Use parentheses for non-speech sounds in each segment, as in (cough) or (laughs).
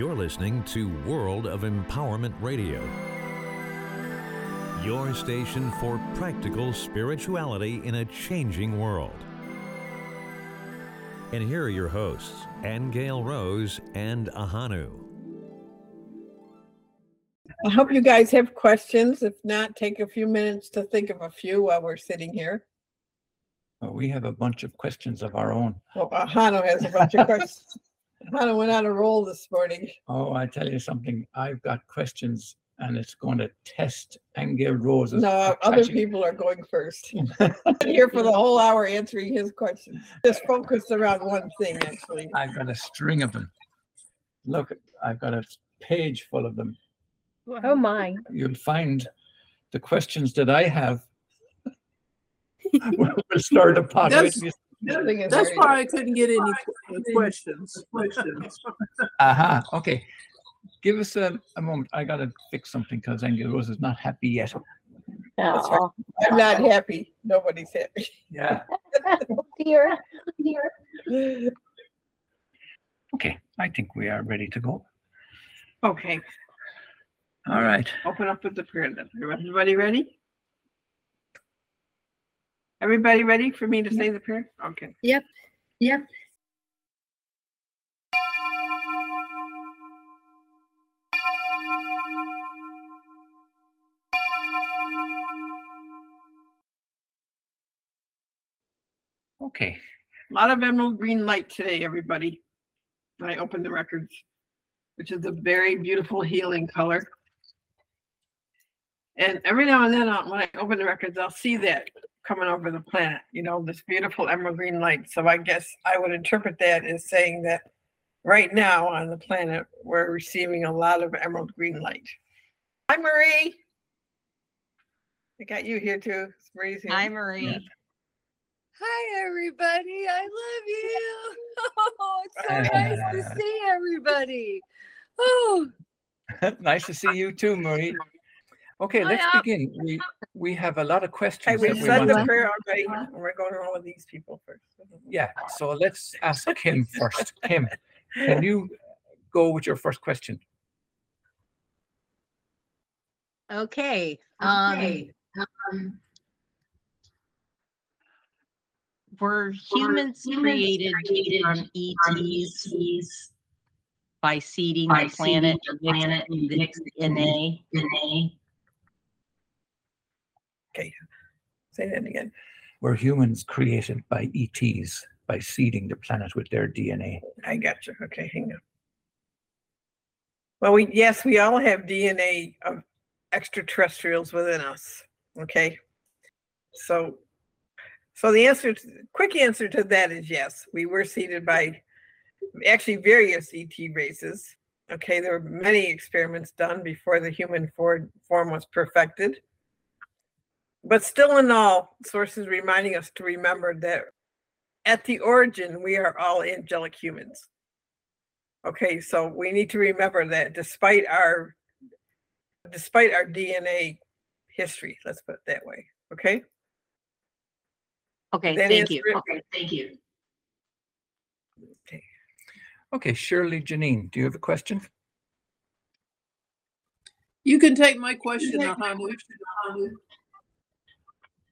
You're listening to World of Empowerment Radio, your station for practical spirituality in a changing world. And here are your hosts, Aingeal Rose and Ahanu. I hope you guys have questions. If not, take a few minutes to think of a few while we're sitting here. Well, we have a bunch of questions of our own. Well, Ahanu has a bunch of (laughs) questions. Ahanu went on a roll this morning. Oh, I tell you something. I've got questions, and it's going to test Aingeal Rose's. No, other catching- people are going first. (laughs) I'm here for the whole hour answering his questions. Just focused around one thing, actually. I've got a string of them. Look, I've got a page full of them. Oh my. You'll find the questions that I have. (laughs) we'll we'll start a pot. Wait That's- till you- That thing is That's very- why I couldn't get any qu- questions. Questions. Aha, okay. Give us a, a moment. I got to fix something because Aingeal Rose is not happy yet. That's right. I'm not happy. Nobody's happy. Yeah. (laughs) Dear. Dear. Okay, I think we are ready to go. Okay, All right. open up with the prayer then. Everybody ready? Everybody ready for me to say the prayer? Okay. Yep. Yep. Okay. A lot of emerald green light today, everybody. When I open the records, which is a very beautiful healing color. And every now and then, I'll- when I open the records, I'll see that coming over the planet, you know, this beautiful emerald green light. So I guess I would interpret that as saying that right now on the planet, we're receiving a lot of emerald green light. Hi, Marie. I got you here too. Marie's here. Hi, Marie. Hi, everybody. I love you. (laughs) Oh, it's so nice to see everybody. Oh, (laughs) nice to see you too, Marie. Okay, let's Hiya. begin. We we have a lot of Hey, questions we that we said want the to- prayer already. We're going to all of these people first. Yeah, so let's ask (laughs) Kim first. Kim, can you go with your first question? Okay. Um, were humans created from ETs by seeding the planet with the DNA? Okay. Say that again. Were humans created by ETs by seeding the planet with their DNA? I got you. Okay, hang on. Well, we yes, we all have DNA of extraterrestrials within us. Okay. So so the answer to, quick answer to that is yes. We were seeded by actually various ET races. Okay, there were many experiments done before the human form was perfected. But still in all, sources reminding us to remember that at the origin, we are all angelic humans. Okay, so we need to remember that despite our despite our DNA history, let's put it that way. Okay. Okay, That thank you. answer? Okay, thank you. Okay. Okay, Shirley Janine, do you have a question? You can take my question, Ahanu.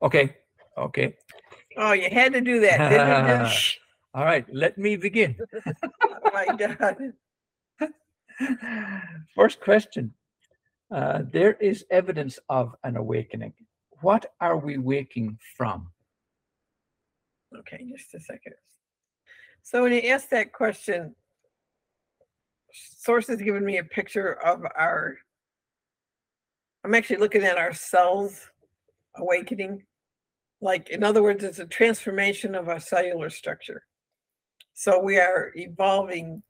Okay, okay. Oh, you had to do that, didn't you? (laughs) All right, let me begin. oh (laughs) my God. (laughs) First question. Uh, there is evidence of an awakening. What are we waking from? Okay, just a second. So when you ask that question, source has given me a picture of our. I'm actually looking at our cells awakening. Like, in other words, it's a transformation of our cellular structure. So we are evolving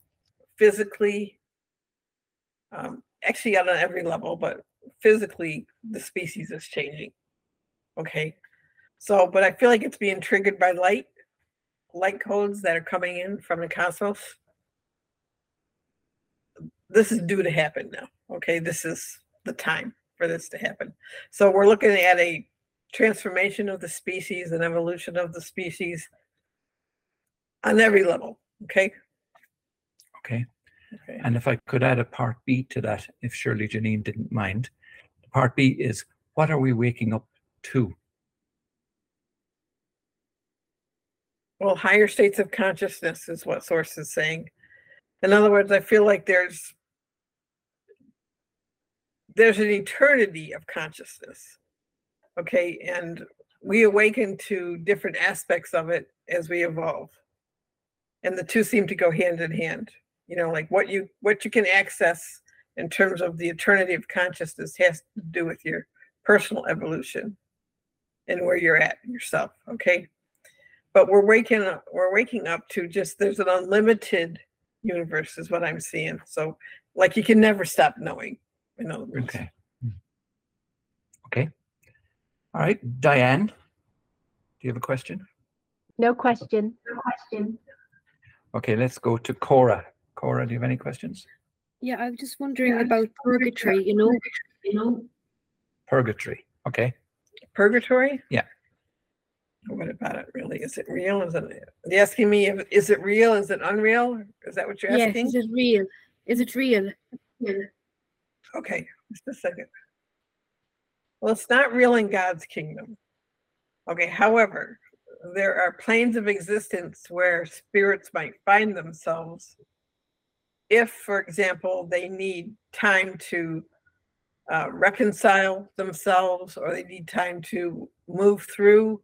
physically, um, actually on every level, but physically, the species is changing. Okay. So, but I feel like it's being triggered by light, light codes that are coming in from the cosmos. This is due to happen now. Okay. This is the time for this to happen. So, we're looking at a transformation of the species and evolution of the species on every level. Okay. Okay. Okay. And if I could add a part B to that, if Shirley Janine didn't mind. Part B is what are we waking up to? Well, higher states of consciousness is what source is saying. In other words, I feel like there's there's an eternity of consciousness. Okay, and we awaken to different aspects of it as we evolve. And the two seem to go hand in hand. You know, like what you what you can access in terms of the eternity of consciousness has to do with your personal evolution and where you're at yourself. Okay but we're waking up we're waking up to just there's an unlimited universe is what i'm seeing so like you can never stop knowing in other words Okay. Hmm. Okay. All right, Diane, do you have a question? No question. No question. Okay, let's go to Cora. Cora, do you have any questions? Yeah, I was just wondering about purgatory, you know, you know, Purgatory. Okay. purgatory Yeah. what about it really is it real is it are asking me if is it real is it unreal is that what you're yes, asking is it real? Is it real? okay just a second well it's not real in god's kingdom. Okay however there are planes of existence where spirits might find themselves if for example they need time to uh, reconcile themselves or they need time to move through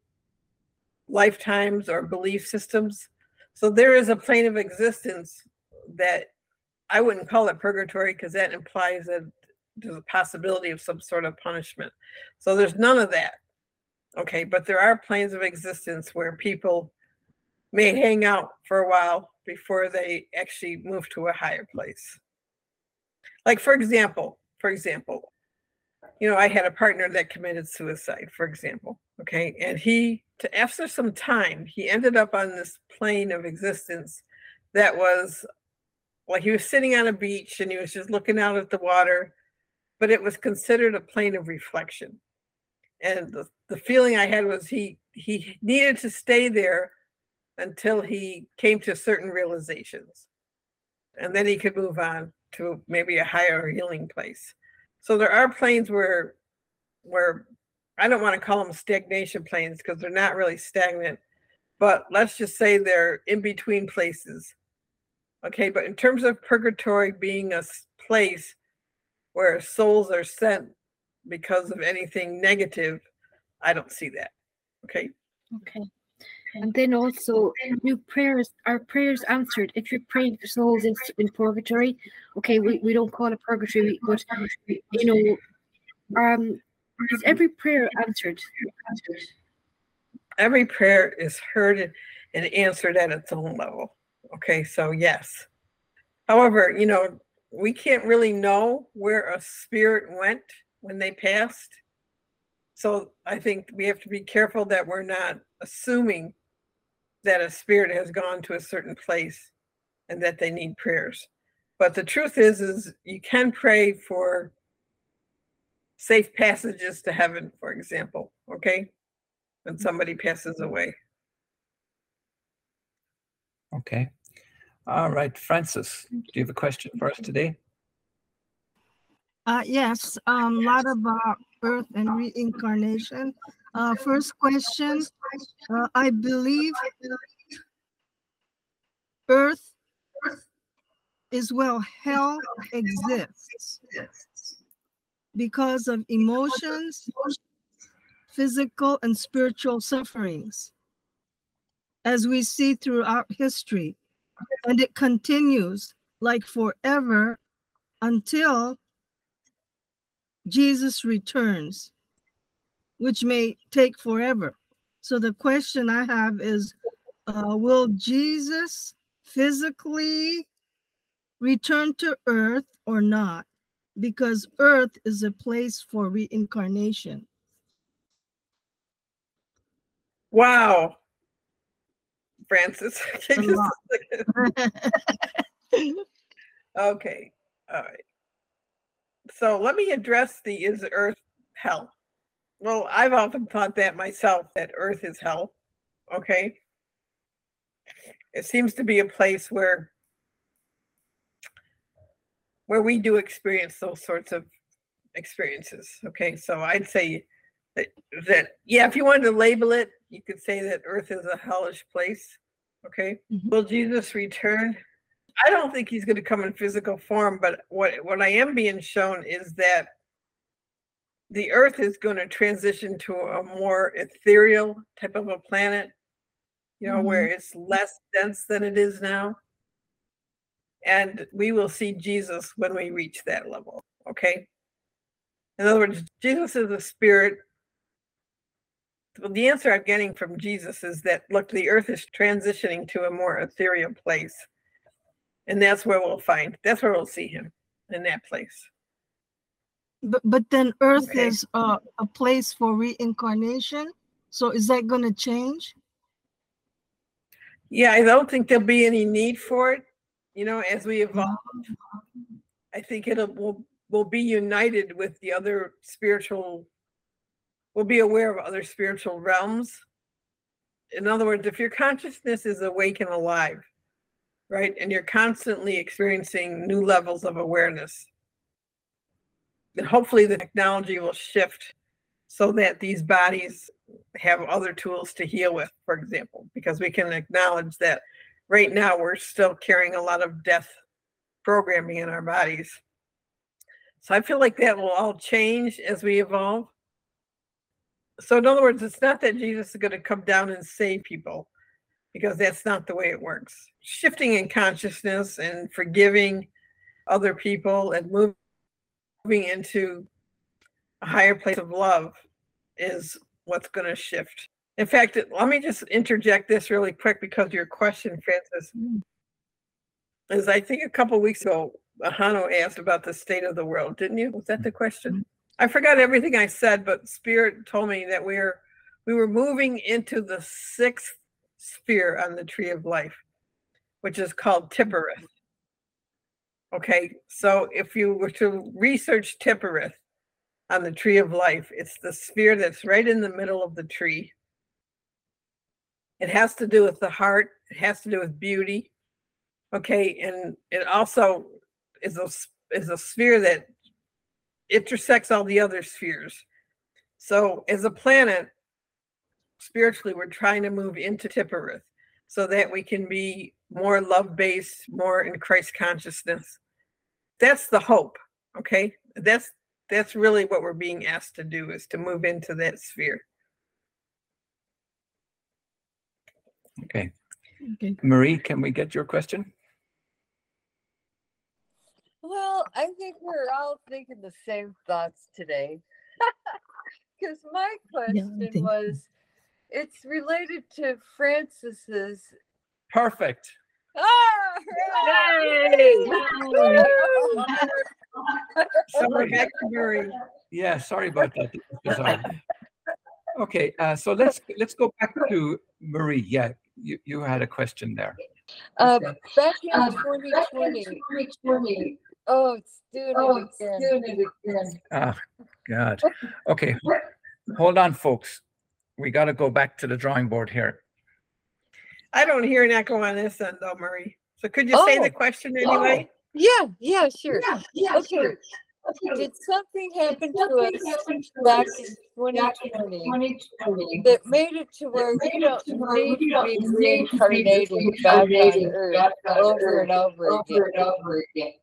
lifetimes or belief systems. So there is a plane of existence that i wouldn't call it purgatory because that implies that there's a possibility of some sort of punishment. So there's none of that okay? But there are planes of existence where people may hang out for a while before they actually move to a higher place. Like for example for example you know i had a partner that committed suicide for example okay? And he to after some time he ended up on this plane of existence that was like he was sitting on a beach and he was just looking out at the water but it was considered a plane of reflection. And the, the feeling i had was he he needed to stay there until he came to certain realizations. And then he could move on to maybe a higher healing place. So there are planes where where i don't want to call them stagnation planes because they're not really stagnant but let's just say they're in between places. Okay but in terms of purgatory being a place where souls are sent because of anything negative i don't see that okay Okay. And then also, do prayers are prayers answered if you're praying for souls in, in purgatory? Okay, we, we don't call it purgatory, but you know, um, is every prayer answered? every prayer is heard and- and answered at its own level. Okay, so yes. However, you know, we can't really know where a spirit went when they passed. So I think we have to be careful that we're not assuming that a spirit has gone to a certain place and that they need prayers. But the truth is, is you can pray for safe passages to heaven, for example, okay? When somebody passes away. Okay. All right, Francis, do you have a question for us today? Uh, yes, um, lot about birth and reincarnation. Uh, first question, uh, I believe Earth is well, hell exists because of emotions, physical and spiritual sufferings, as we see throughout history. And it continues like forever until Jesus returns, which may take forever. So the question I have is uh, Will Jesus physically return to earth or not? Because earth is a place for reincarnation. Wow. Francis. (laughs) Okay. All right. So let me address the is earth hell? Well, I've often thought that myself that earth is hell. Okay. It seems to be a place where where we do experience those sorts of experiences. Okay, so I'd say that that yeah, if you wanted to label it, you could say that Earth is a hellish place. Okay, Mhm. will Jesus return? I don't think he's going to come in physical form, but what what I am being shown is that the Earth is going to transition to a more ethereal type of a planet. You know, where it's less dense than it is now. And we will see Jesus when we reach that level. Okay. In other words, Jesus is a spirit. Well, the answer I'm getting from Jesus is that look, the earth is transitioning to a more ethereal place. And that's where we'll find, that's where we'll see him in that place. But, but then Earth Okay. is uh, a place for reincarnation. So is that going to change? Yeah, I don't think there'll be any need for it. You know, as we evolve, I think it'll will will be united with the other spiritual. We'll be aware of other spiritual realms. In other words, if your consciousness is awake and alive, right, and you're constantly experiencing new levels of awareness, then hopefully the technology will shift so that these bodies have other tools to heal with, for example, because we can acknowledge that right now we're still carrying a lot of death programming in our bodies. So I feel like that will all change as we evolve. So, in other words, it's not that Jesus is going to come down and save people because that's not the way it works. Shifting in consciousness and forgiving other people and moving into a higher place of love is what's going to shift. In fact, let me just interject this really quick because your question, Francis, is I think a couple weeks ago, Ahanu asked about the state of the world, didn't you? Was that the question? I forgot everything I said, but Spirit told me that we're we were moving into the sixth sphere on the tree of life, which is called Tiphareth. Okay, so if you were to research Tiphareth on the tree of life, it's the sphere that's right in the middle of the tree. It has to do with the heart, it has to do with beauty. Okay, and it also is a is a sphere that intersects all the other spheres. So as a planet, spiritually, we're trying to move into Tiphareth so that we can be more love-based, more in Christ consciousness. That's the hope. Okay. That's that's really what we're being asked to do is to move into that sphere. Okay. Okay. Marie, can we get your question? Well, I think we're all thinking the same thoughts today. (laughs) Because my question think- was, it's related to Francis's. Perfect. Ah, (laughs) So we're Sorry. back. Yeah, sorry about that. This is bizarre. Okay, uh, so let's let's go back to Marie. Yeah, you, you had a question there. Uh, back in 2020. Oh, it's doing it oh, again. Oh, God. (laughs) Okay, hold on, folks. We got to go back to the drawing board here. I don't hear an echo on this end though, Murray. So could you say Oh. the question anyway? Yeah, yeah, sure. Yeah, yeah, okay. Did something happen to us back in 2020 that made it to where we don't need to be reincarnating back on Earth over and over again?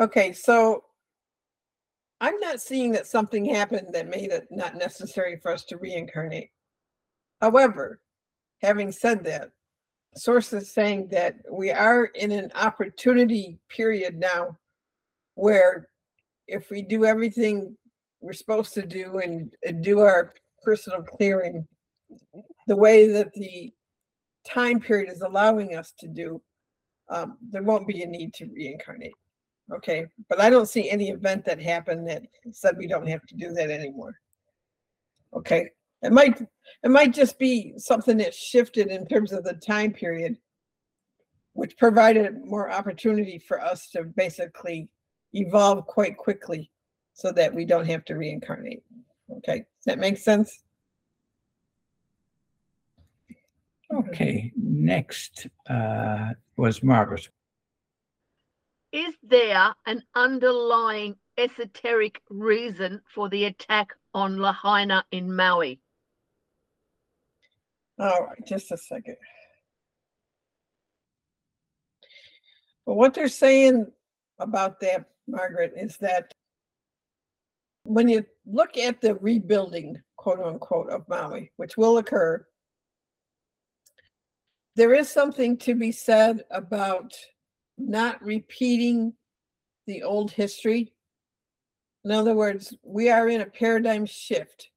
Okay, so I'm not seeing that something happened that made it not necessary for us to reincarnate. However, having said that, sources saying that we are in an opportunity period now where if we do everything we're supposed to do and, and do our personal clearing the way that the time period is allowing us to do, um, there won't be a need to reincarnate. Okay, but I don't see any event that happened that said we don't have to do that anymore. Okay, it might, it might just be something that shifted in terms of the time period, which provided more opportunity for us to basically evolve quite quickly so that we don't have to reincarnate. Okay, does that make sense? Okay, next uh, was Margaret. Is there an underlying esoteric reason for the attack on Lahaina in Maui? All right, just a second. But what they're saying about that, Margaret, is that when you look at the rebuilding, quote unquote, of Maui, which will occur, there is something to be said about not repeating the old history. In other words, we are in a paradigm shift.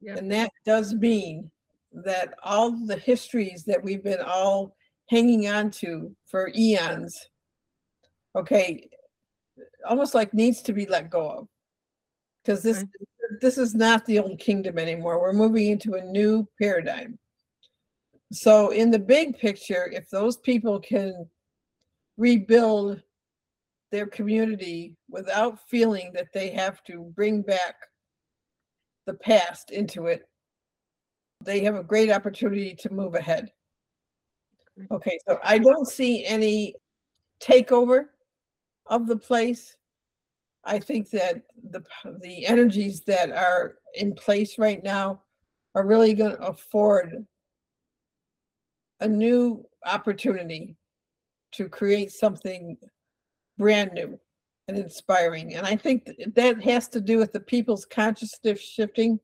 Yeah. And that does mean that all the histories that we've been all hanging on to for eons, okay, almost like needs to be let go of. Because this this is not the old kingdom anymore. We're moving into a new paradigm. So in the big picture, if those people can rebuild their community without feeling that they have to bring back the past into it, they have a great opportunity to move ahead. Mm-hmm. Okay, so I don't see any takeover of the place. I think that the the energies that are in place right now are really going to afford a new opportunity to create something brand new and inspiring. And I think that has to do with the people's consciousness shifting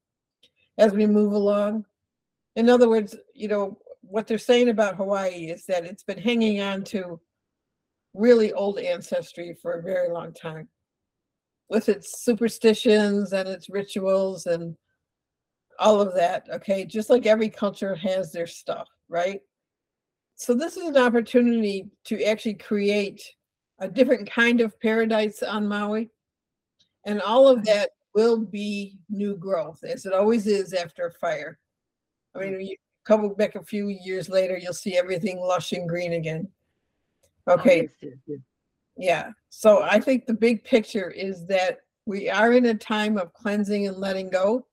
as we move along. In other words, you know, what they're saying about Hawaii is that it's been hanging on to really old ancestry for a very long time with its superstitions and its rituals and all of that. Okay. Just like every culture has their stuff, right? So this is an opportunity to actually create a different kind of paradise on Maui. And all of mm-hmm. that will be new growth, as it always is after a fire. I mean, mm-hmm. you come back a few years later, you'll see everything lush and green again. Oh, okay. Yeah. So I think the big picture is that we are in a time of cleansing and letting go.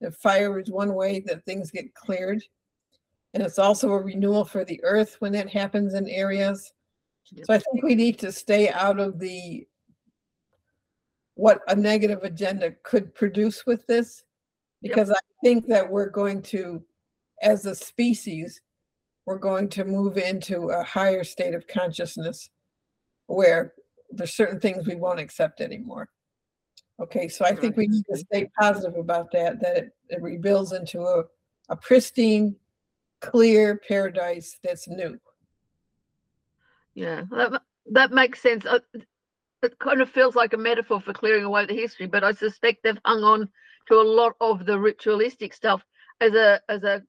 The fire is one way that things get cleared. And it's also a renewal for the earth when that happens in areas. So I think we need to stay out of the what a negative agenda could produce with this. Because I think that we're going to, as a species, we're going to move into a higher state of consciousness where there's certain things we won't accept anymore. Okay, so I think we need to stay positive about that, that it, it rebuilds into a, a pristine, clear paradise that's new. Yeah, that, that makes sense. Uh, It kind of feels like a metaphor for clearing away the history, but I suspect they've hung on to a lot of the ritualistic stuff as a as a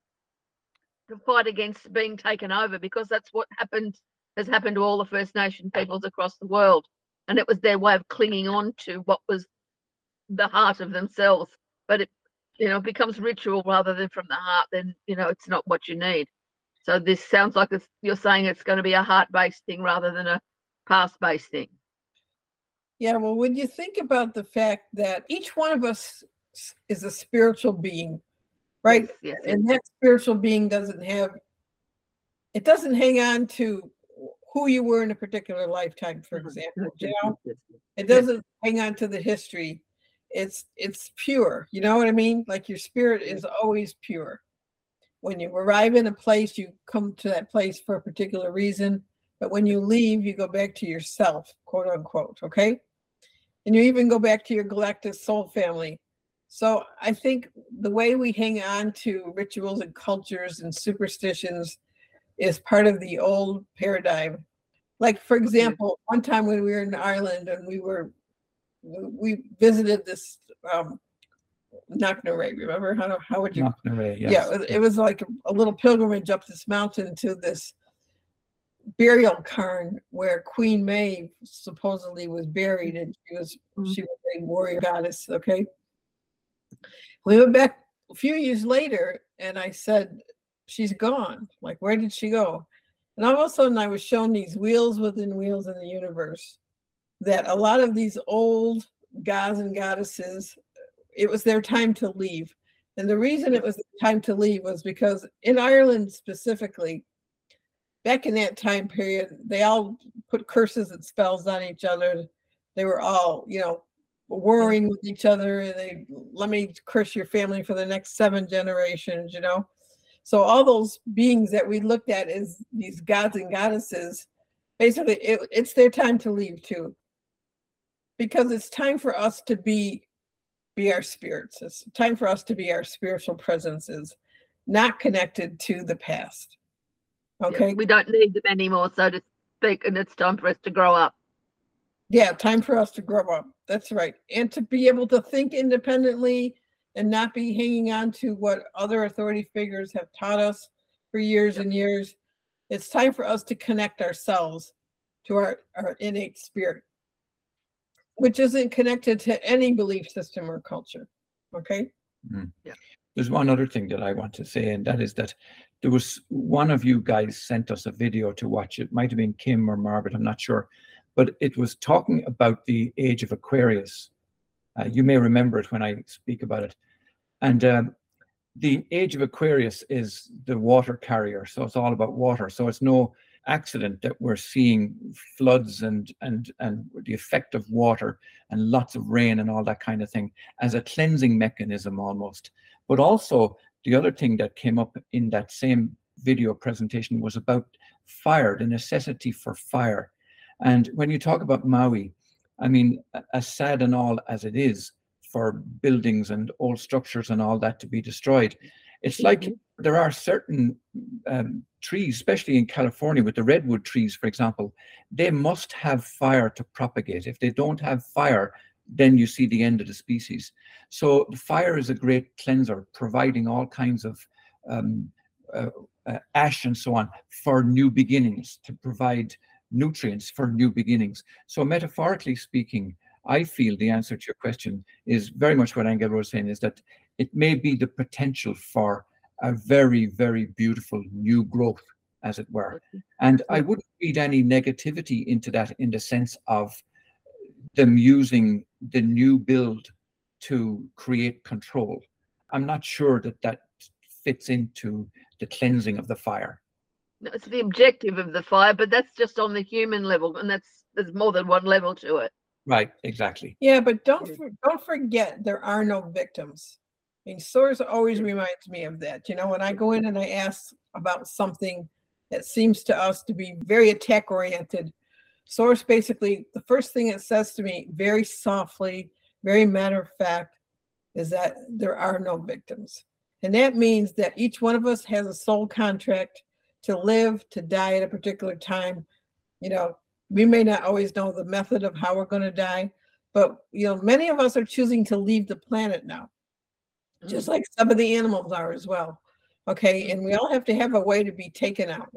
to fight against being taken over because that's what happened has happened to all the First Nation peoples across the world, and it was their way of clinging on to what was the heart of themselves. But it you know becomes ritual rather than from the heart. Then you know it's not what you need. So this sounds like you're saying it's going to be a heart-based thing rather than a past-based thing. Yeah, well, when you think about the fact that each one of us is a spiritual being, right? Yes, And that spiritual being doesn't have, it doesn't hang on to who you were in a particular lifetime, for mm-hmm. example. (laughs) You know, it doesn't hang on to the history. It's it's pure. You know what I mean? Like your spirit is always pure. When you arrive in a place, you come to that place for a particular reason. But when you leave, you go back to yourself, quote unquote. Okay. And you even go back to your galactic soul family. So I think the way we hang on to rituals and cultures and superstitions is part of the old paradigm. Like, for example, one time when we were in Ireland and we were, we we visited this um, Knocknarea, remember? How, how would you? Knocknarea, Yeah, yes, it was- yeah. it was like a, a little pilgrimage up this mountain to this burial cairn where Queen Maeve supposedly was buried, and she was she was a warrior goddess. Okay, we went back a few years later, and I said, "She's gone. Like, where did she go?" And all of a sudden, I was shown these wheels within wheels in the universe. That a lot of these old gods and goddesses, it was their time to leave. And the reason it was time to leave was because in Ireland specifically, back in that time period, they all put curses and spells on each other. They were all, you know, warring with each other. They let me curse your family for the next seven generations, you know. So all those beings that we looked at as these gods and goddesses, basically, it, it's their time to leave too, because it's time for us to be be our spirits. It's time for us to be our spiritual presences, not connected to the past. Yeah, Okay. We don't need them anymore, so to speak, and it's time for us to grow up. Yeah, time for us to grow up. That's right. And to be able to think independently and not be hanging on to what other authority figures have taught us for years and years. It's time for us to connect ourselves to our, our innate spirit, which isn't connected to any belief system or culture. Okay. Yeah. There's one other thing that I want to say, and that is that there was one of you guys sent us a video to watch. It might have been Kim or Margaret, I'm not sure, but it was talking about the age of Aquarius. Uh, you may remember it when I speak about it. And um, the age of Aquarius is the water carrier, so it's all about water. So it's no accident that we're seeing floods and and and the effect of water and lots of rain and all that kind of thing as a cleansing mechanism almost. But also the other thing that came up in that same video presentation was about fire, the necessity for fire. And when you talk about Maui, I mean, as sad and all as it is for buildings and old structures and all that to be destroyed, it's like there are certain um, trees, especially in California with the redwood trees, for example, they must have fire to propagate. If they don't have fire, then you see the end of the species. So the fire is a great cleanser, providing all kinds of um, uh, uh, ash and so on for new beginnings, to provide nutrients for new beginnings. So metaphorically speaking, I feel the answer to your question is very much what Angela was saying, is that it may be the potential for a very, very beautiful new growth, as it were. And I wouldn't read any negativity into that in the sense of them using the new build to create control. I'm not sure that that fits into the cleansing of the fire. No, It's the objective of the fire, but that's just on the human level, and that's there's more than one level to it. Right, exactly. Yeah, but don't for, don't forget there are no victims. I mean, Source always reminds me of that. You know, when I go in and I ask about something that seems to us to be very attack oriented, Source basically the first thing it says to me, very softly, very matter of fact, is that there are no victims, and that means that each one of us has a soul contract to live, to die at a particular time. You know, we may not always know the method of how we're going to die, but you know, many of us are choosing to leave the planet now, just mm. like some of the animals are as well. Okay, and we mm-hmm. all have to have a way to be taken out.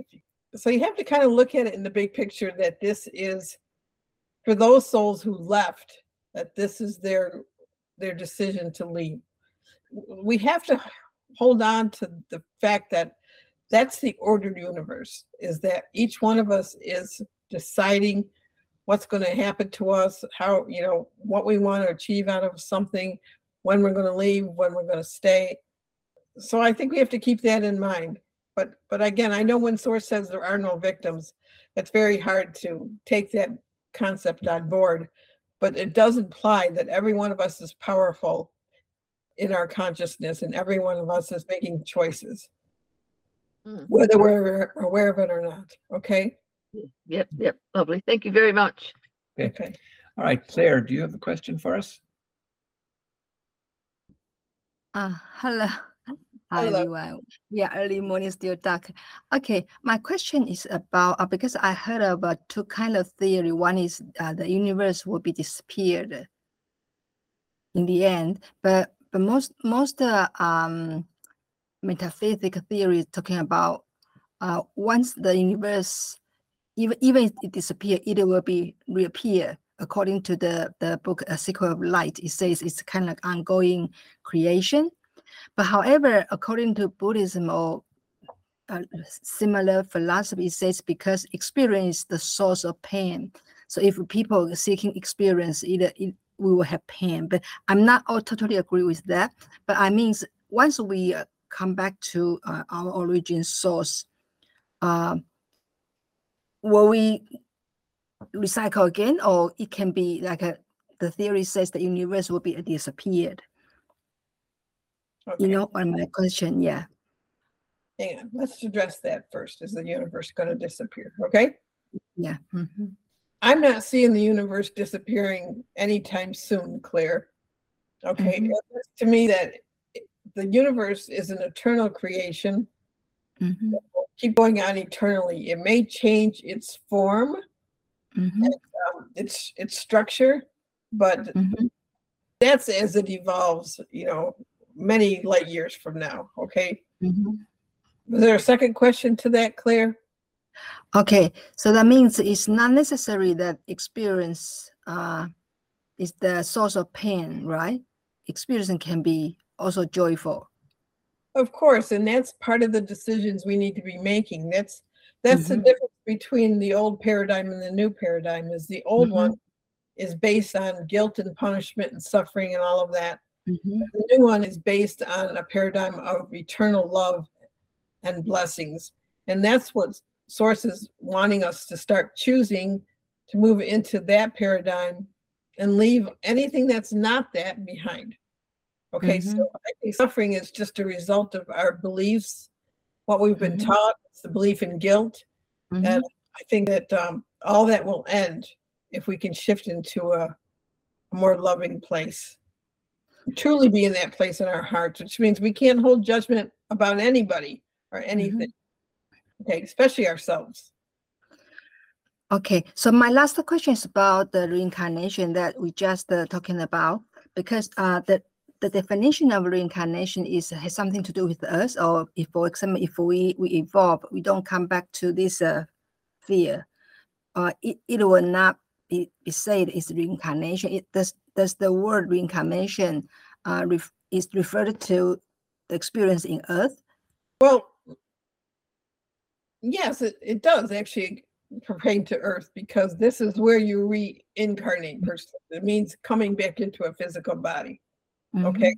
So you have to kind of look at it in the big picture that this is for those souls who left, that this is their their decision to leave. We have to hold on to the fact that that's the ordered universe is that each one of us is deciding what's going to happen to us how you know what we want to achieve out of something when we're going to leave when we're going to stay. So i think we have to keep that in mind. But but again i know when source says there are no victims it's very hard to take that concept on board. But it does imply that every one of us is powerful in our consciousness and every one of us is making choices Mm. whether we're aware of it or not okay Yep, yep, lovely. Thank you very much. Okay. okay All right, Claire, do you have a question for us? Uh, hello. Hi, Hello. everyone. Yeah, early morning, still dark. Okay, my question is about uh, because I heard about two kind of theory. One is uh, the universe will be disappeared in the end, but but most most uh, um metaphysical theory is talking about uh, once the universe even even if it disappear, it will be reappear. According to the the book A Secret of Light, it says it's kind of ongoing creation. But however, according to Buddhism or uh, similar philosophy, it says because experience is the source of pain. So if people seeking experience, either it, we will have pain. But I'm not all totally agree with that. But I mean, once we come back to uh, our origin source, uh, will we recycle again, or it can be like a the theory says the universe will be disappeared. You know, on my question, yeah. on, let's address that first. Is the universe going to disappear? Okay. Yeah. mhm. I'm not seeing the universe disappearing anytime soon, Claire. Okay, Mhm. to me that the universe is an eternal creation, Mhm, keep going on eternally. It may change its form, mhm, um, its its structure, but mhm. that's as it evolves. You know, many light years from now. Okay. Mhm. Was there a second question to that, Claire? Okay, so that means it's not necessary that experience uh, is the source of pain, right? Experience can be also joyful. Of course, and that's part of the decisions we need to be making. That's that's the Mhm. difference between the old paradigm and the new paradigm. Is the old Mhm. one is based on guilt and punishment and suffering and all of that. Mhm, The new one is based on a paradigm of eternal love and blessings, and that's what Source is wanting us to start choosing to move into that paradigm and leave anything that's not that behind. Okay, Mhm. so I think suffering is just a result of our beliefs, what we've been Mhm. taught, it's the belief in guilt. mhm, And I think that um, all that will end if we can shift into a, a more loving place. Truly be in that place in our hearts, which means we can't hold judgment about anybody or anything. Okay, especially ourselves. Okay, so my last question is about the reincarnation that we just uh, talking about, because uh, the the definition of reincarnation is has something to do with us, or if, for example, if we we evolve, we don't come back to this uh, fear, uh, it, it will not be, be said is reincarnation. It does does the word reincarnation uh, ref, is referred to the experience in Earth? Well, yes, it, it does actually pertain to Earth because this is where you reincarnate person. It means coming back into a physical body. Okay. Mm-hmm.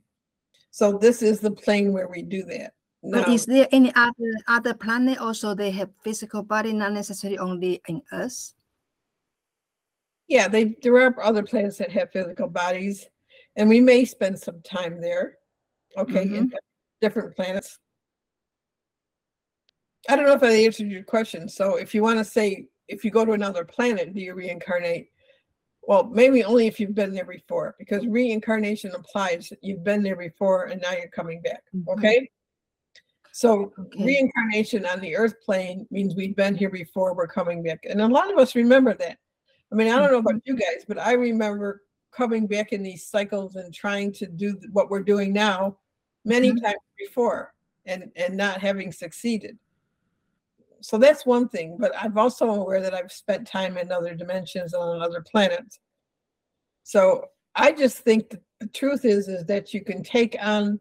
So this is the plane where we do that. But is there any other other planet also they have physical body, not necessarily only in us? yeah, they there are other planets that have physical bodies, and we may spend some time there. Okay, in mm-hmm. different planets. I don't know if I answered your question. So if you want to say if you go to another planet, do you reincarnate? Well, maybe only if you've been there before, because reincarnation implies that you've been there before and now you're coming back. Okay. So Okay. reincarnation on the earth plane means we've been here before, we're coming back. And a lot of us remember that. I mean, I don't know about you guys, but I remember coming back in these cycles and trying to do what we're doing now many Mhm. times before and and not having succeeded. So that's one thing, but I'm also aware that I've spent time in other dimensions on other planets. So I just think that the truth is is that you can take on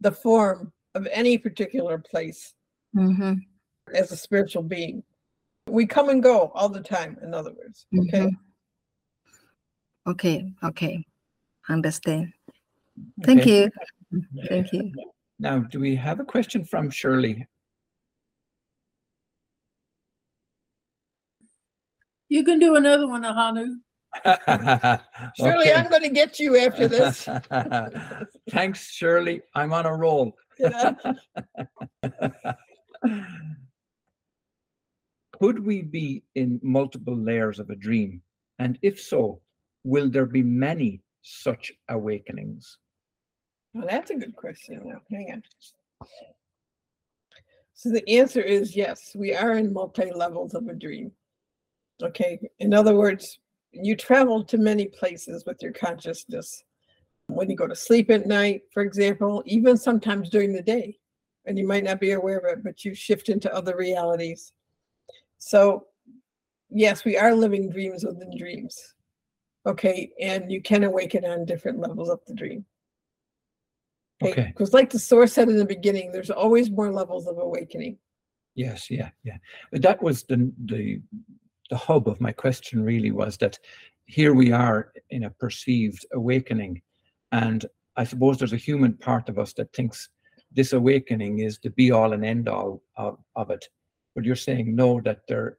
the form of any particular place Mm-hmm. as a spiritual being. We come and go all the time, in other words. Okay. Mhm. Okay, okay. Understand. Thank Okay. you. (laughs) Thank you. Now, do we have a question from Shirley? You can do another one, Ahanu. (laughs) Shirley, Okay. I'm going to get you after this. (laughs) Thanks, Shirley. I'm on a roll. (laughs) Could we be in multiple layers of a dream? And if so, will there be many such awakenings? Well, that's a good question. Now, hang on. So the answer is yes, we are in multi levels of a dream. Okay. In other words, you travel to many places with your consciousness. When you go to sleep at night, for example, even sometimes during the day, and you might not be aware of it, but you shift into other realities. So, yes, we are living dreams within dreams. Okay. And you can awaken on different levels of the dream. Okay. Because, like the source said in the beginning, there's always more levels of awakening. Yes, yeah, yeah. But that was the the the hub of my question really was that here we are in a perceived awakening. And I suppose there's a human part of us that thinks this awakening is the be all and end all of, of it. But you're saying no, that there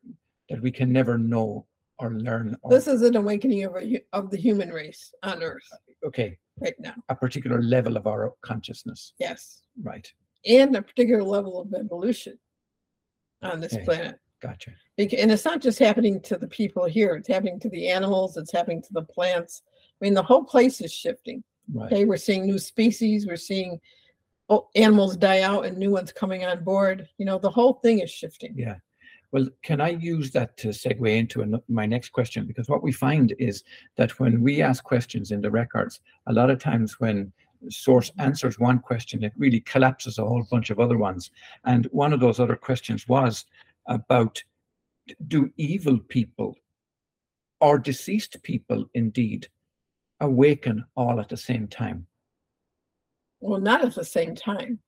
that we can never know or learn. Or, This is an awakening of, a, of the human race on Earth uh, okay, right now. a particular level of our consciousness. Yes. Right. And a particular level of evolution on this Okay. planet. Gotcha. And it's not just happening to the people here, it's happening to the animals, it's happening to the plants. I mean, the whole place is shifting. Right. Okay, we're seeing new species, we're seeing oh, animals die out and new ones coming on board. You know, the whole thing is shifting. Yeah. Well, can I use that to segue into ano- my next question? Because what we find is that when we ask questions in the records, a lot of times when source answers one question, it really collapses a whole bunch of other ones. And one of those other questions was about do evil people or deceased people indeed awaken all at the same time? Well, not at the same time.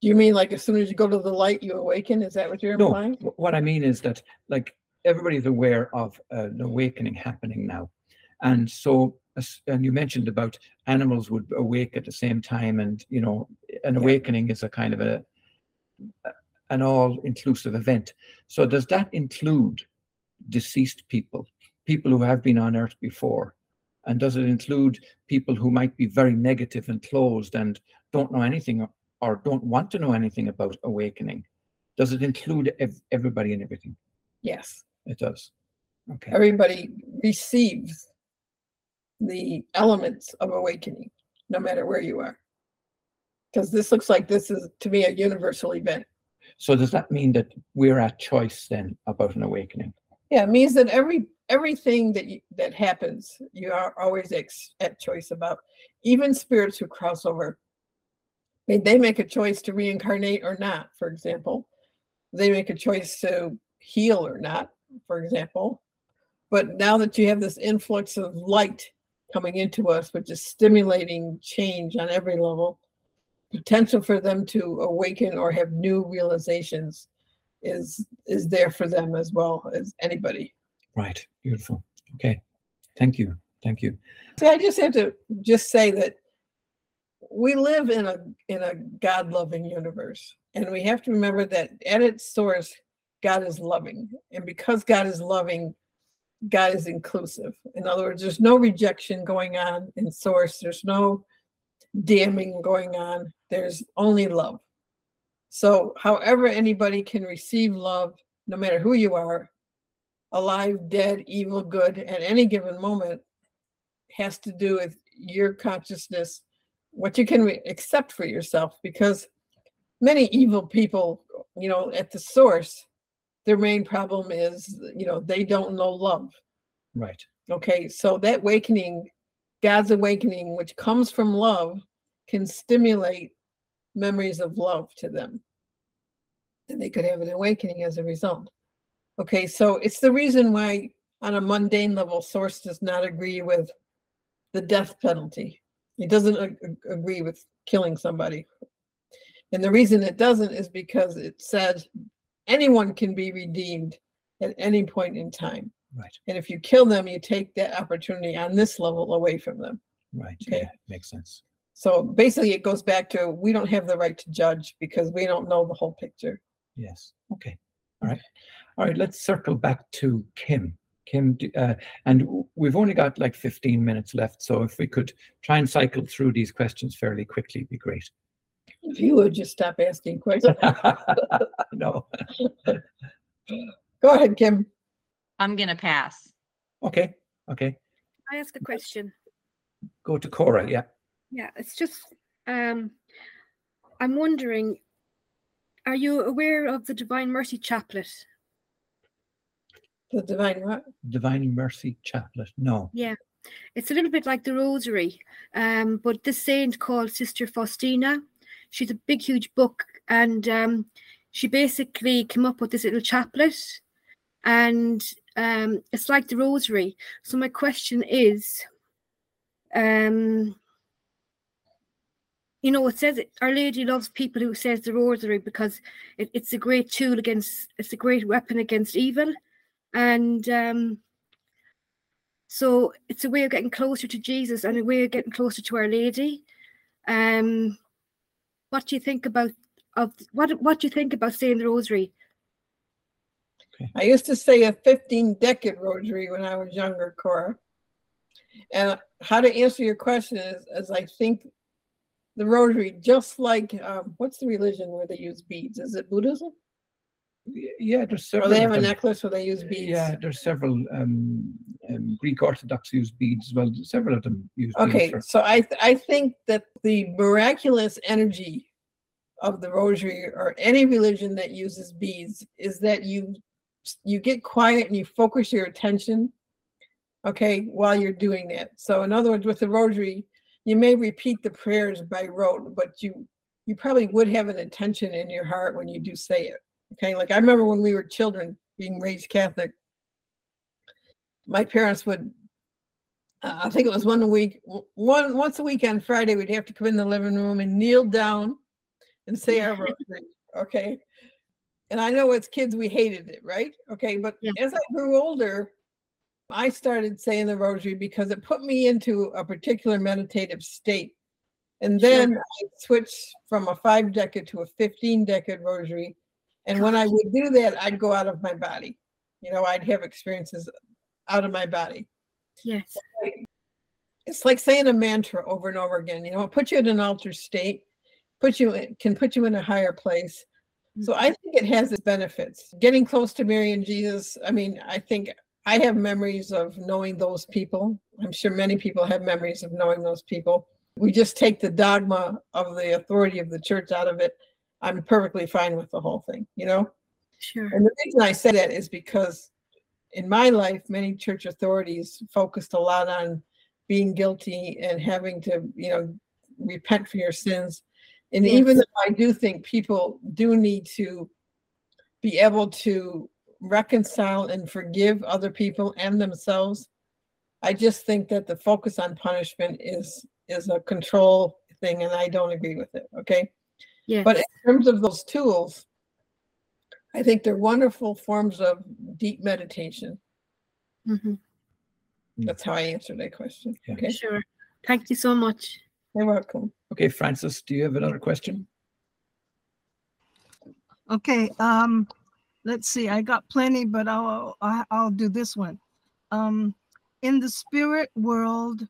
Do you mean like as soon as you go to the light, you awaken? Is that what you're No, implying? wh- what I mean is that like everybody's aware of uh, an awakening happening now. And so, as- and you mentioned about animals would awake at the same time and, you know, an awakening is a kind of a, an all-inclusive event. So does that include deceased people, people who have been on earth before? And does it include people who might be very negative and closed and don't know anything or- or don't want to know anything about awakening? Does it include ev- everybody and everything? Yes. It does. Okay. Everybody receives the elements of awakening, no matter where you are. Because this looks like this is, to me, a universal event. So does that mean that we're at choice then about an awakening? Yeah, it means that every everything that you, that happens, you are always ex, at choice about. Even spirits who cross over, they, they make a choice to reincarnate or not. For example, they make a choice to heal or not. For example, but now that you have this influx of light coming into us, which is stimulating change on every level, potential for them to awaken or have new realizations is is there for them as well as anybody. Right. Beautiful. Okay. Thank you. Thank you. See, I just have to just say that we live in a in a God-loving universe, and we have to remember that at its source, God is loving, and because God is loving, God is inclusive. In other words, there's no rejection going on in source. There's no damning going on. There's only love. So, however anybody can receive love, no matter who you are, alive, dead, evil, good, at any given moment, has to do with your consciousness, what you can re- accept for yourself. Because many evil people, you know, at the source, their main problem is, you know, they don't know love. Right. Okay, so that awakening, God's awakening, which comes from love, can stimulate memories of love to them. And they could have an awakening as a result. Okay, so it's the reason why, on a mundane level, Source does not agree with the death penalty. He doesn't ag- agree with killing somebody. And the reason it doesn't is because it said anyone can be redeemed at any point in time. Right. And if you kill them, you take that opportunity on this level away from them. Right. Okay. Yeah. Makes sense. So basically, it goes back to we don't have the right to judge because we don't know the whole picture. Yes. Okay. All right. All right. Let's circle back to Kim. Kim, uh, and we've only got like 15 minutes left. So if we could try and cycle through these questions fairly quickly, it'd be great. If you would just stop asking questions. (laughs) no. (laughs) Go ahead, Kim. I'm gonna pass. Okay. Okay. I ask a question. Go to Cora. Yeah. Yeah, it's just um I'm wondering, are you aware of the Divine Mercy Chaplet? The divine what? Divine Mercy Chaplet. No. Yeah. It's a little bit like the Rosary. Um, but this saint called Sister Faustina, she's a big, huge book, and um, she basically came up with this little chaplet, and um, it's like the Rosary. So my question is, um, you know, it says it, Our Lady loves people who says the Rosary because it, it's a great tool against, it's a great weapon against evil, and um, so it's a way of getting closer to Jesus and a way of getting closer to Our Lady. Um, what do you think about of what what do you think about saying the Rosary? Okay. I used to say a 15 decade rosary when I was younger, Cora. And how to answer your question is, is I think the rosary, just like um, what's the religion where they use beads? Is it Buddhism? Yeah, there's Or they have a necklace where they use beads? Yeah, there's several. Um, um, Greek Orthodox use beads as well. Several of them use beads. Okay, for- so I th- I think that the miraculous energy of the rosary or any religion that uses beads is that you you get quiet and you focus your attention okay while you're doing that. So in other words with the rosary you may repeat the prayers by rote but you you probably would have an intention in your heart when you do say it. Okay? Like I remember when we were children being raised Catholic my parents would uh, I think it was one week, one once a week on Friday, we'd have to come in the living room and kneel down and say our rosary. Okay. And I know as kids we hated it, right? Okay. But as I grew older, I started saying the rosary because it put me into a particular meditative state. And then I switched from a five decade to a 15 decade rosary. And when I would do that, I'd go out of my body. You know, I'd have experiences out of my body Yes. it's like saying a mantra over and over again. You know, it puts you in an altered state, put you in, can put you in a higher place. So I think it has its benefits. Getting close to Mary and Jesus. I mean, I think I have memories of knowing those people. I'm sure many people have memories of knowing those people. We just take the dogma of the authority of the church out of it. I'm perfectly fine with the whole thing, you know? Sure. And the reason I say that is because in my life, many church authorities focused a lot on being guilty and having to, you know, repent for your sins. And even Yes. though I do think people do need to be able to reconcile and forgive other people and themselves, I just think that the focus on punishment is is a control thing, and I don't agree with it. Okay. Yes. But in terms of those tools, I think they're wonderful forms of deep meditation. Mhm. That's how I answer that question. Okay. Sure. Thank you so much. You're welcome. Okay, Francis, do you have another question? Okay, um, let's see, I got plenty, but I'll, I- I'll do this one. Um, in the spirit world,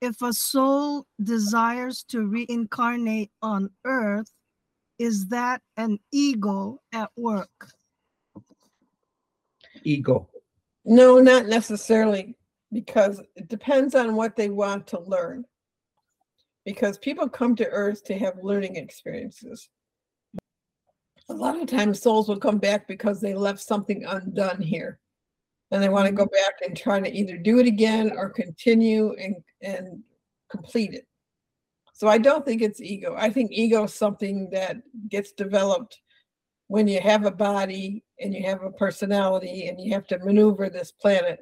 if a soul desires to reincarnate on earth, is that an ego at work? Ego. No, not necessarily, because it depends on what they want to learn. Because people come to Earth to have learning experiences. A lot of times, souls will come back because they left something undone here. And they want to go mm-hmm. back and try to either do it again or continue and, and complete it. So I don't think it's ego. I think ego is something that gets developed when you have a body and you have a personality and you have to maneuver this planet,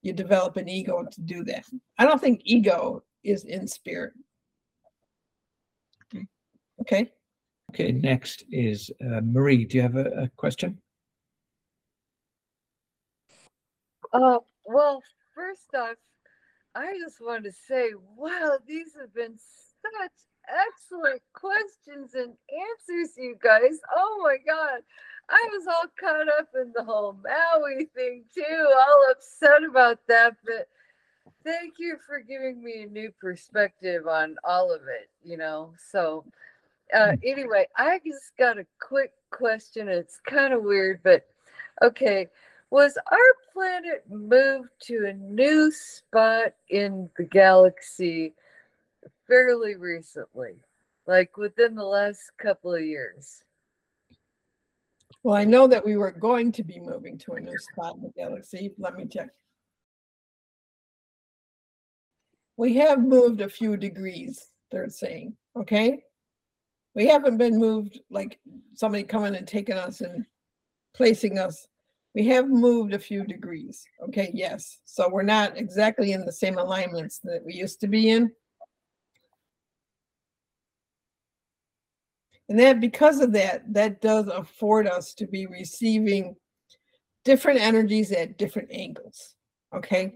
you develop an ego to do that. I don't think ego is in spirit. Okay. Okay, next is uh, Marie. Do you have a, a question? Uh, well, first off, I just want to say, wow, these have been such excellent questions and answers, you guys. Oh my God. I was all caught up in the whole Maui thing too, all upset about that, but thank you for giving me a new perspective on all of it, you know. So, uh, anyway, I just got a quick question. It's kind of weird, but okay. Was our planet moved to a new spot in the galaxy fairly recently, like within the last couple of years? Well, I know that we were going to be moving to a new spot in the galaxy. Let me check. We have moved a few degrees, they're saying, okay? We haven't been moved like somebody coming and taking us and placing us. We have moved a few degrees, okay? Yes. So we're not exactly in the same alignments that we used to be in. And that because of that, that does afford us to be receiving different energies at different angles. Okay.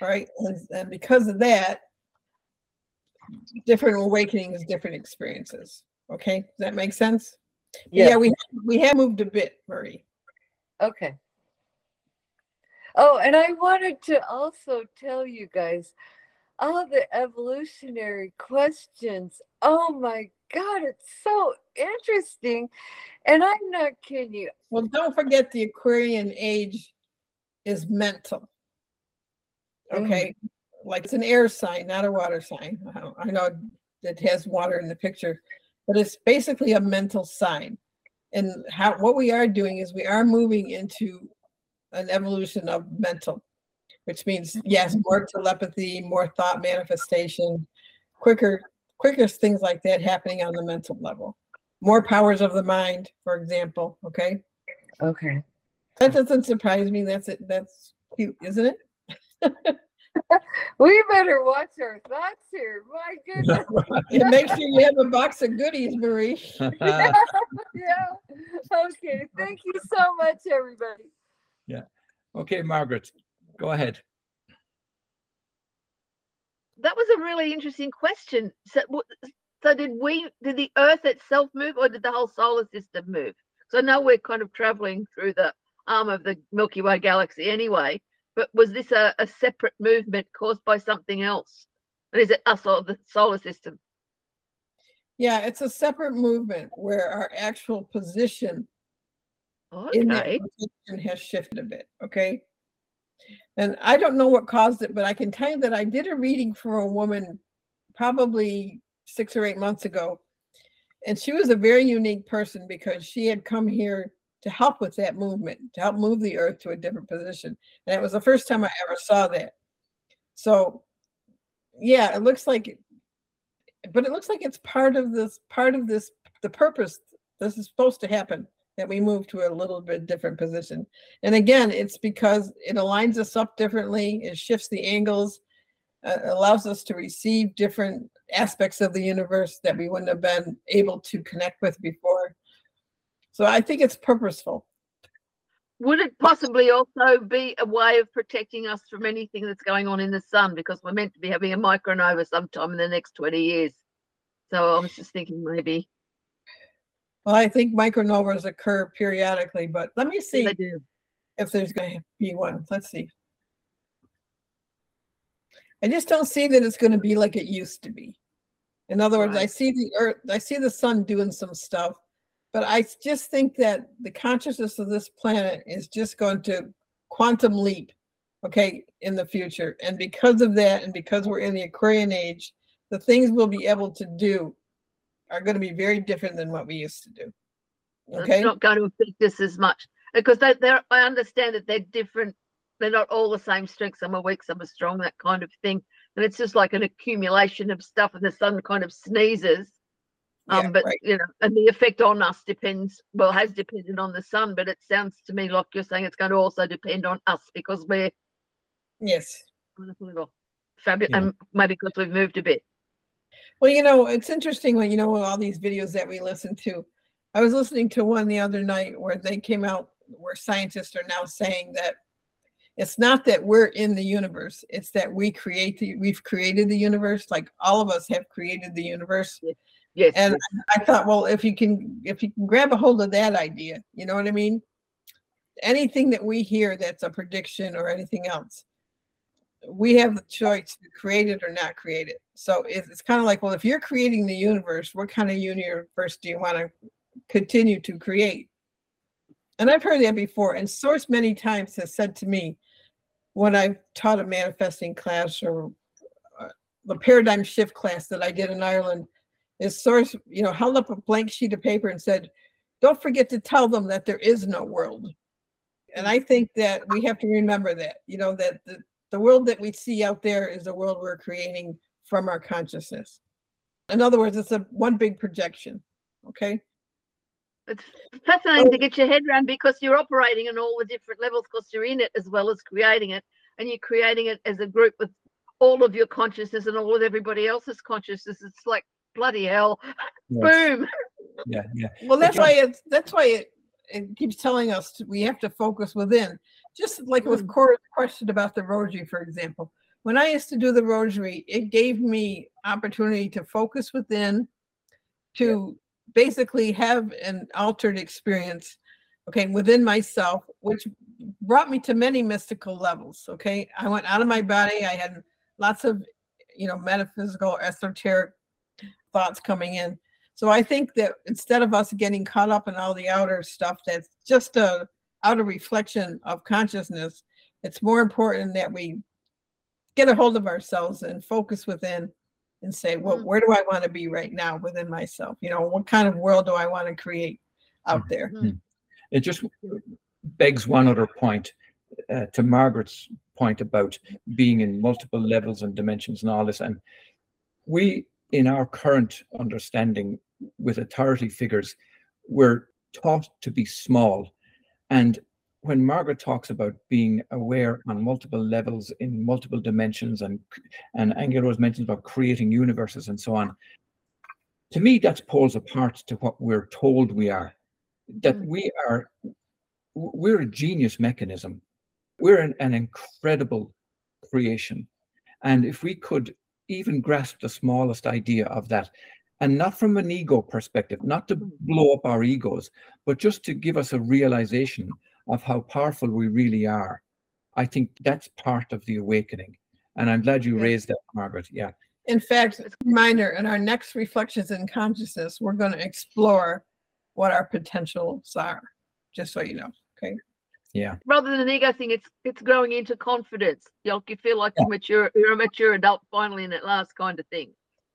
All right. And, and because of that, different awakenings, different experiences. Okay. Does that make sense? Yeah, Yeah. we we have moved a bit, Marie. Okay. Oh, and I wanted to also tell you guys all the evolutionary questions. Oh my God, it's so interesting. And I'm not kidding you. Well, don't forget the Aquarian age is mental. Mm. Okay, like it's an air sign, not a water sign. I- know it has water in the picture, but it's basically a mental sign. And how what we are doing is we are moving into an evolution of mental, which means yes, more telepathy, more thought manifestation, quicker, quicker things like that happening on the mental level. More powers of the mind, for example. Okay. Okay. That doesn't surprise me. That's it. That's cute, isn't it? (laughs) (laughs) We better watch our thoughts here. My goodness. (laughs) And make sure you have a box of goodies, Marie. (laughs) yeah. Okay. Thank you so much, everybody. Yeah. Okay, Margaret, go ahead. That was a really interesting question. So, so did we, did the Earth itself move or did the whole solar system move? So now we're kind of traveling through the arm of the Milky Way galaxy anyway, but was this a, a separate movement caused by something else? And is it us or the solar system? Yeah, it's a separate movement where our actual position in that position has shifted a bit. Okay. And I don't know what caused it, but I can tell you that I did a reading for a woman probably six or eight months ago. And she was a very unique person because she had come here to help with that movement, to help move the earth to a different position. And it was the first time I ever saw that. So, yeah, it looks like, but it looks like it's part of this, part of this, the purpose. This is supposed to happen that we move to a little bit different position. And again, it's because it aligns us up differently, it shifts the angles, uh, allows us to receive different aspects of the universe that we wouldn't have been able to connect with before. So I think it's purposeful. Would it possibly also be a way of protecting us from anything that's going on in the sun? Because we're meant to be having a micronova sometime in the next 20 years. So I was just thinking maybe Well, I think micronovas occur periodically, but let me see if there's going to be one. Let's see. I just don't see that it's going to be like it used to be. In other words, I see the earth, I see the sun doing some stuff, but I just think that the consciousness of this planet is just going to quantum leap, okay, in the future. And because of that, and because we're in the Aquarian age, the things we'll be able to do are going to be very different than what we used to do. Okay. It's not going to affect us as much because they, they're, I understand that they're different. They're not all the same strength. Some are weak, some are strong, that kind of thing. And it's just like an accumulation of stuff, and the sun kind of sneezes. Um, Yeah, but right. you know, and the effect on us depends. Well, has depended on the sun, but it sounds to me like you're saying it's going to also depend on us because we're Yes. a fabulous, Yeah. and maybe because we've moved a bit. Well, you know, it's interesting when you know all these videos that we listen to. I was listening to one the other night where they came out where scientists are now saying that it's not that we're in the universe, it's that we create the we've created the universe, like all of us have created the universe. Yes. And I thought, well, if you can if you can grab a hold of that idea, you know what I mean? Anything that we hear that's a prediction or anything else, we have the choice to create it or not create it. So it's, it's kind of like, well, if you're creating the universe, what kind of universe do you want to continue to create? And I've heard that before. And Source many times has said to me, when I've taught a manifesting class or uh, the paradigm shift class that I did in Ireland, is Source, you know, held up a blank sheet of paper and said, don't forget to tell them that there is no world. And I think that we have to remember that, you know, that the, the world that we see out there is a world we're creating from our consciousness. In other words, it's a one big projection. Okay. It's fascinating to get your head around because you're operating on all the different levels because you're in it as well as creating it. And you're creating it as a group with all of your consciousness and all of everybody else's consciousness. It's like bloody hell. (laughs) Yes. Boom. Yeah, yeah. Well, that's Okay. why it's that's why it, it keeps telling us to- we have to focus within. Just like with hmm. Cora's question about the rosary, for example. When I used to do the rosary, it gave me opportunity to focus within, to basically have an altered experience okay, within myself, which brought me to many mystical levels. Okay. I went out of my hmm. body. I had lots of, you know, metaphysical, esoteric thoughts coming in. So I think that instead of us getting caught up in all the outer stuff that's just a outer reflection of consciousness, it's more important that we get a hold of ourselves and focus within and say, well, Mm. where do I want to be right now within myself? You know, what kind of world do I want to create out there? It just begs one other point uh, to Margaret's point about being in multiple levels and dimensions and all this. And we, in our current understanding with authority figures, we're taught to be small. And when Margaret talks about being aware on multiple levels in multiple dimensions, and and Aingeal Rose mentions about creating universes and so on, to me that's pulls apart to what we're told we are. That mm. we are we're a genius mechanism. We're an, an incredible creation. And if we could even grasp the smallest idea of that, and not from an ego perspective, not to hmm. blow up our egos, but just to give us a realization of how powerful we really are, I think that's part of the awakening. And I'm glad you Yeah. raised that, Margaret. Yeah. In fact, reminder in our next reflections in consciousness, we're going to explore what our potentials are, just so you know. Okay. Yeah. Rather than an ego thing, it's it's growing into confidence. You feel like you're mature, you're a mature adult finally in that last kind of thing.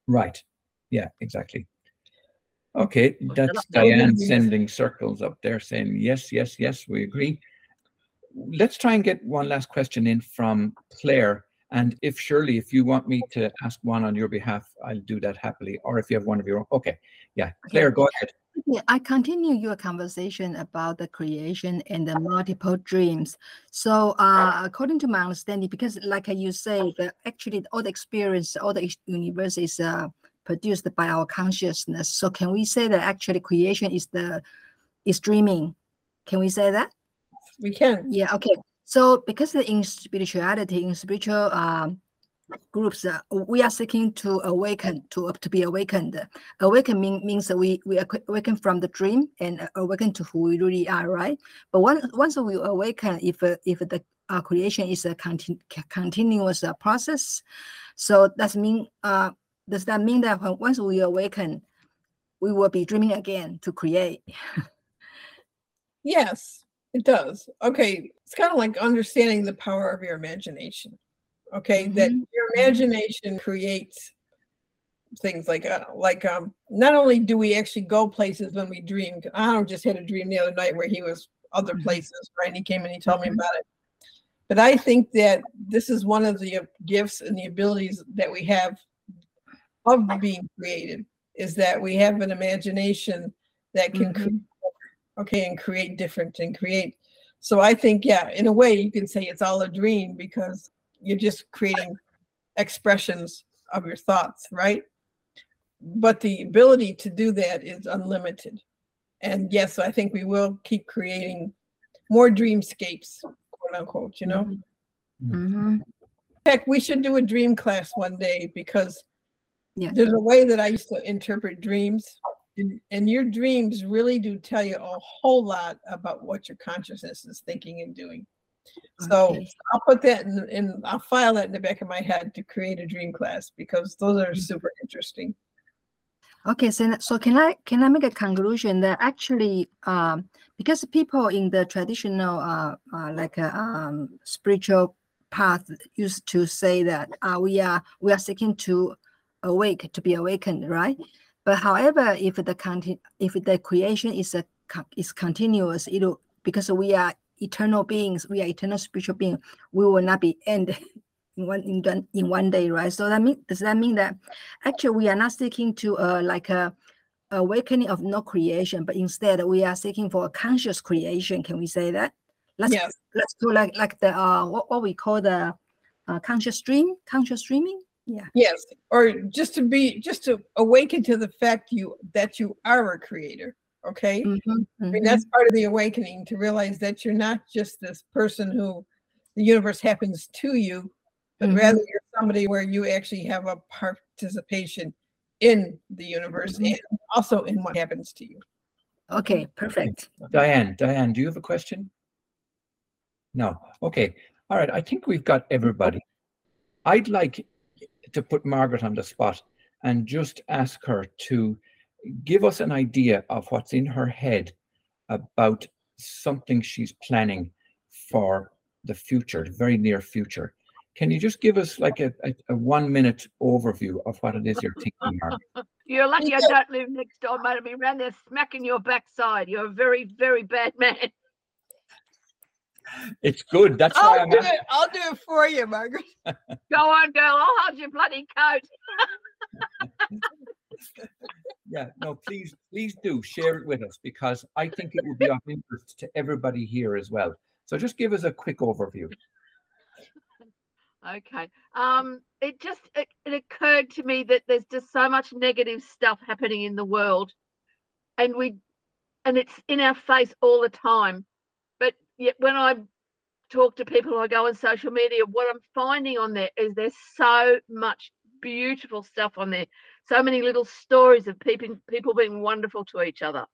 Right. Yeah, exactly. Okay, that's Diane sending circles up there saying, yes, yes, yes, we agree. Let's try and get one last question in from Claire. And if Shirley, if you want me to ask one on your behalf, I'll do that happily. Or if you have one of your own. Okay. Yeah. Claire, go ahead. Yeah, I continue your conversation about the creation and the multiple dreams. So, uh, according to my understanding, because like you say, the actually all the experience, all the universe is uh, produced by our consciousness. So, can we say that actually creation is the is dreaming? Can we say that? We can. Yeah. Okay. So, because the- in spirituality, in spiritual um, groups, uh, we are seeking to awaken, to to be awakened. Awaken mean, means that we we awa- awaken from the dream and uh, awaken to who we really are, right? But once once we awaken, if uh, if the uh, creation is a contin- continuous uh, process, so that's mean uh does that mean that when, once we awaken, we will be dreaming again to create? Yes, it does. Okay. It's kind of like understanding the power of your imagination. Okay. That your imagination creates things like uh, like um not only do we actually go places when we dream i don't just had a dream the other night where he was other places right and he came and he told me about it. But i think that this is one of the gifts and the abilities that we have of being creative is that we have an imagination that can cre- okay and create different and create. So i think yeah in a way you can say it's all a dream because you're just creating expressions of your thoughts right? But the ability to do that is unlimited. And yes i think we will keep creating more dreamscapes quote unquote you know? Mm-hmm. heck we should do a dream class one day because Yeah. there's a way that i used to interpret dreams and, and your dreams really do tell you a whole lot about what your consciousness is thinking and doing so Okay. i'll put that in, in i'll file that in the back of my head to create a dream class because those are super interesting Okay, so so can I can I make a conclusion that actually um because people in the traditional uh, uh like a um spiritual path used to say that uh we are we are seeking to awake to be awakened, right? But however, if the conti- if the creation is a is continuous, it'll because we are eternal beings, we are eternal spiritual beings, we will not be end (laughs) in one in one in one day, right? So that mean does that mean that actually we are not seeking to uh like a awakening of no creation, but instead we are seeking for a conscious creation. Can we say that? Let's Yes. let's do like like the uh what, what we call the uh, conscious dream, conscious dreaming. Yeah. Yes, or just to be just to awaken to the fact you that you are a creator. Okay. Mhm, I mean that's part of the awakening to realize that you're not just this person who the universe happens to you, but Mhm. rather you're somebody where you actually have a participation in the universe and also in what happens to you. Okay, perfect. Diane, Diane, do you have a question? No. Okay. All right. I think we've got everybody. I'd like to put Margaret on the spot and just ask her to give us an idea of what's in her head about something she's planning for the future, the very near future. Can you just give us like a, a, a one minute overview of what it is you're thinking, Margaret? (laughs) You're lucky I don't live next door, mate. I'll be around there smacking your backside. You're a very, very bad man. It's good. That's why I'll I'm do asking. it. I'll do it for you, Margaret. (laughs) Go on, girl. I'll hold your bloody coat. (laughs) Yeah, no, please, please do share it with us because I think it will be of interest to everybody here as well. So just give us a quick overview. Okay. Um, it just it, it occurred to me that there's just so much negative stuff happening in the world, and we, and it's in our face all the time. But yet, when I talk to people, I go on social media. What I'm finding on there is there's so much beautiful stuff on there. So many little stories of people people being wonderful to each other,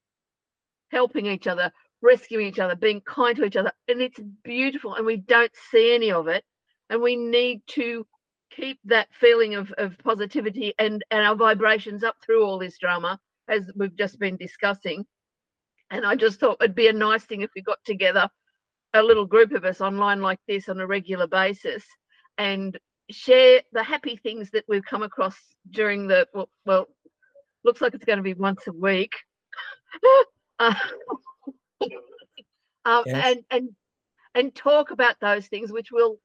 helping each other, rescuing each other, being kind to each other, and it's beautiful. And we don't see any of it and we need to keep that feeling of, of positivity and, and our vibrations up through all this drama as we've just been discussing and i just thought it'd be a nice thing if we got together a little group of us online like this on a regular basis and share the happy things that we've come across during the well, well looks like it's going to be once a week (laughs) uh, um, Yes. and and and talk about those things which will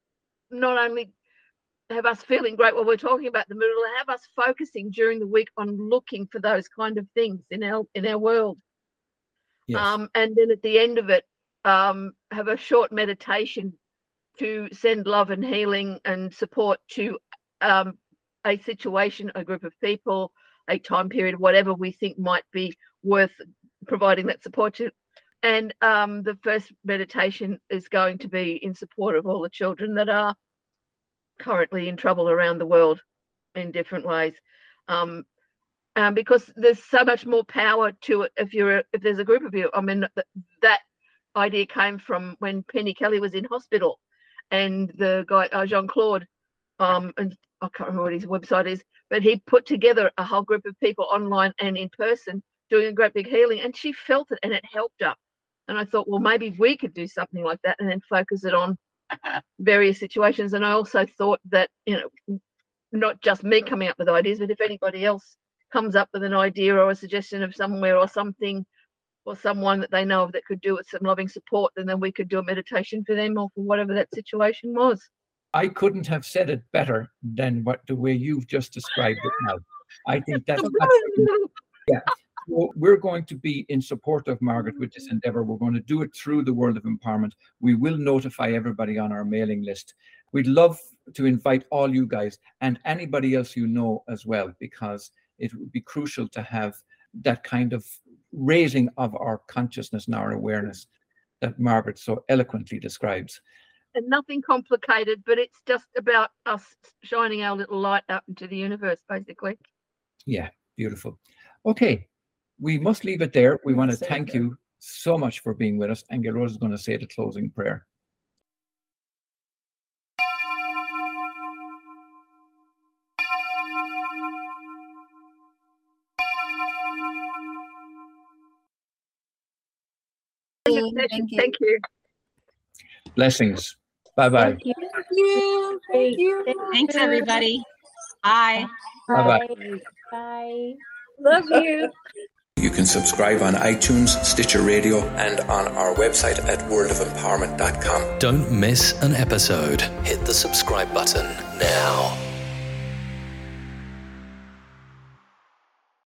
not only have us feeling great while we're talking about them, but it'll have us focusing during the week on looking for those kind of things in our in our world. Yes. Um, and then at the end of it, um, have a short meditation to send love and healing and support to um, a situation, a group of people, a time period, whatever we think might be worth providing that support to. And um, the first meditation is going to be in support of all the children that are currently in trouble around the world in different ways. Um, um, because there's so much more power to it if you're a, if there's a group of you. I mean th- that idea came from when Penny Kelly was in hospital, and the guy uh, Jean Claude, um, and I can't remember what his website is, but he put together a whole group of people online and in person doing a great big healing, and she felt it and it helped her. And I thought, well, maybe we could do something like that and then focus it on various situations. And I also thought that you know, not just me coming up with ideas, but if anybody else comes up with an idea or a suggestion of somewhere or something or someone that they know of that could do with some loving support, then then we could do a meditation for them or for whatever that situation was. I couldn't have said it better than what the way you've just described it now. I think that's (laughs) absolutely- yeah. So we're going to be in support of Margaret with this endeavor. We're going to do it through the World of Empowerment. We will notify everybody on our mailing list. We'd love to invite all you guys and anybody else you know as well, because it would be crucial to have that kind of raising of our consciousness and our awareness that Margaret so eloquently describes. And nothing complicated, but it's just about us shining our little light out into the universe, basically. Yeah, beautiful. Okay, we must leave it there. We want to thank you so much for being with us. And Rose is going to say the closing prayer. Thank you. Thank you. Blessings. Bye bye. Thank you. Thank you. Thanks, everybody. Bye. Bye bye. Bye. Love you. You can subscribe on iTunes, Stitcher Radio, and on our website at worldofempowerment.com. Don't miss an episode. Hit the subscribe button now.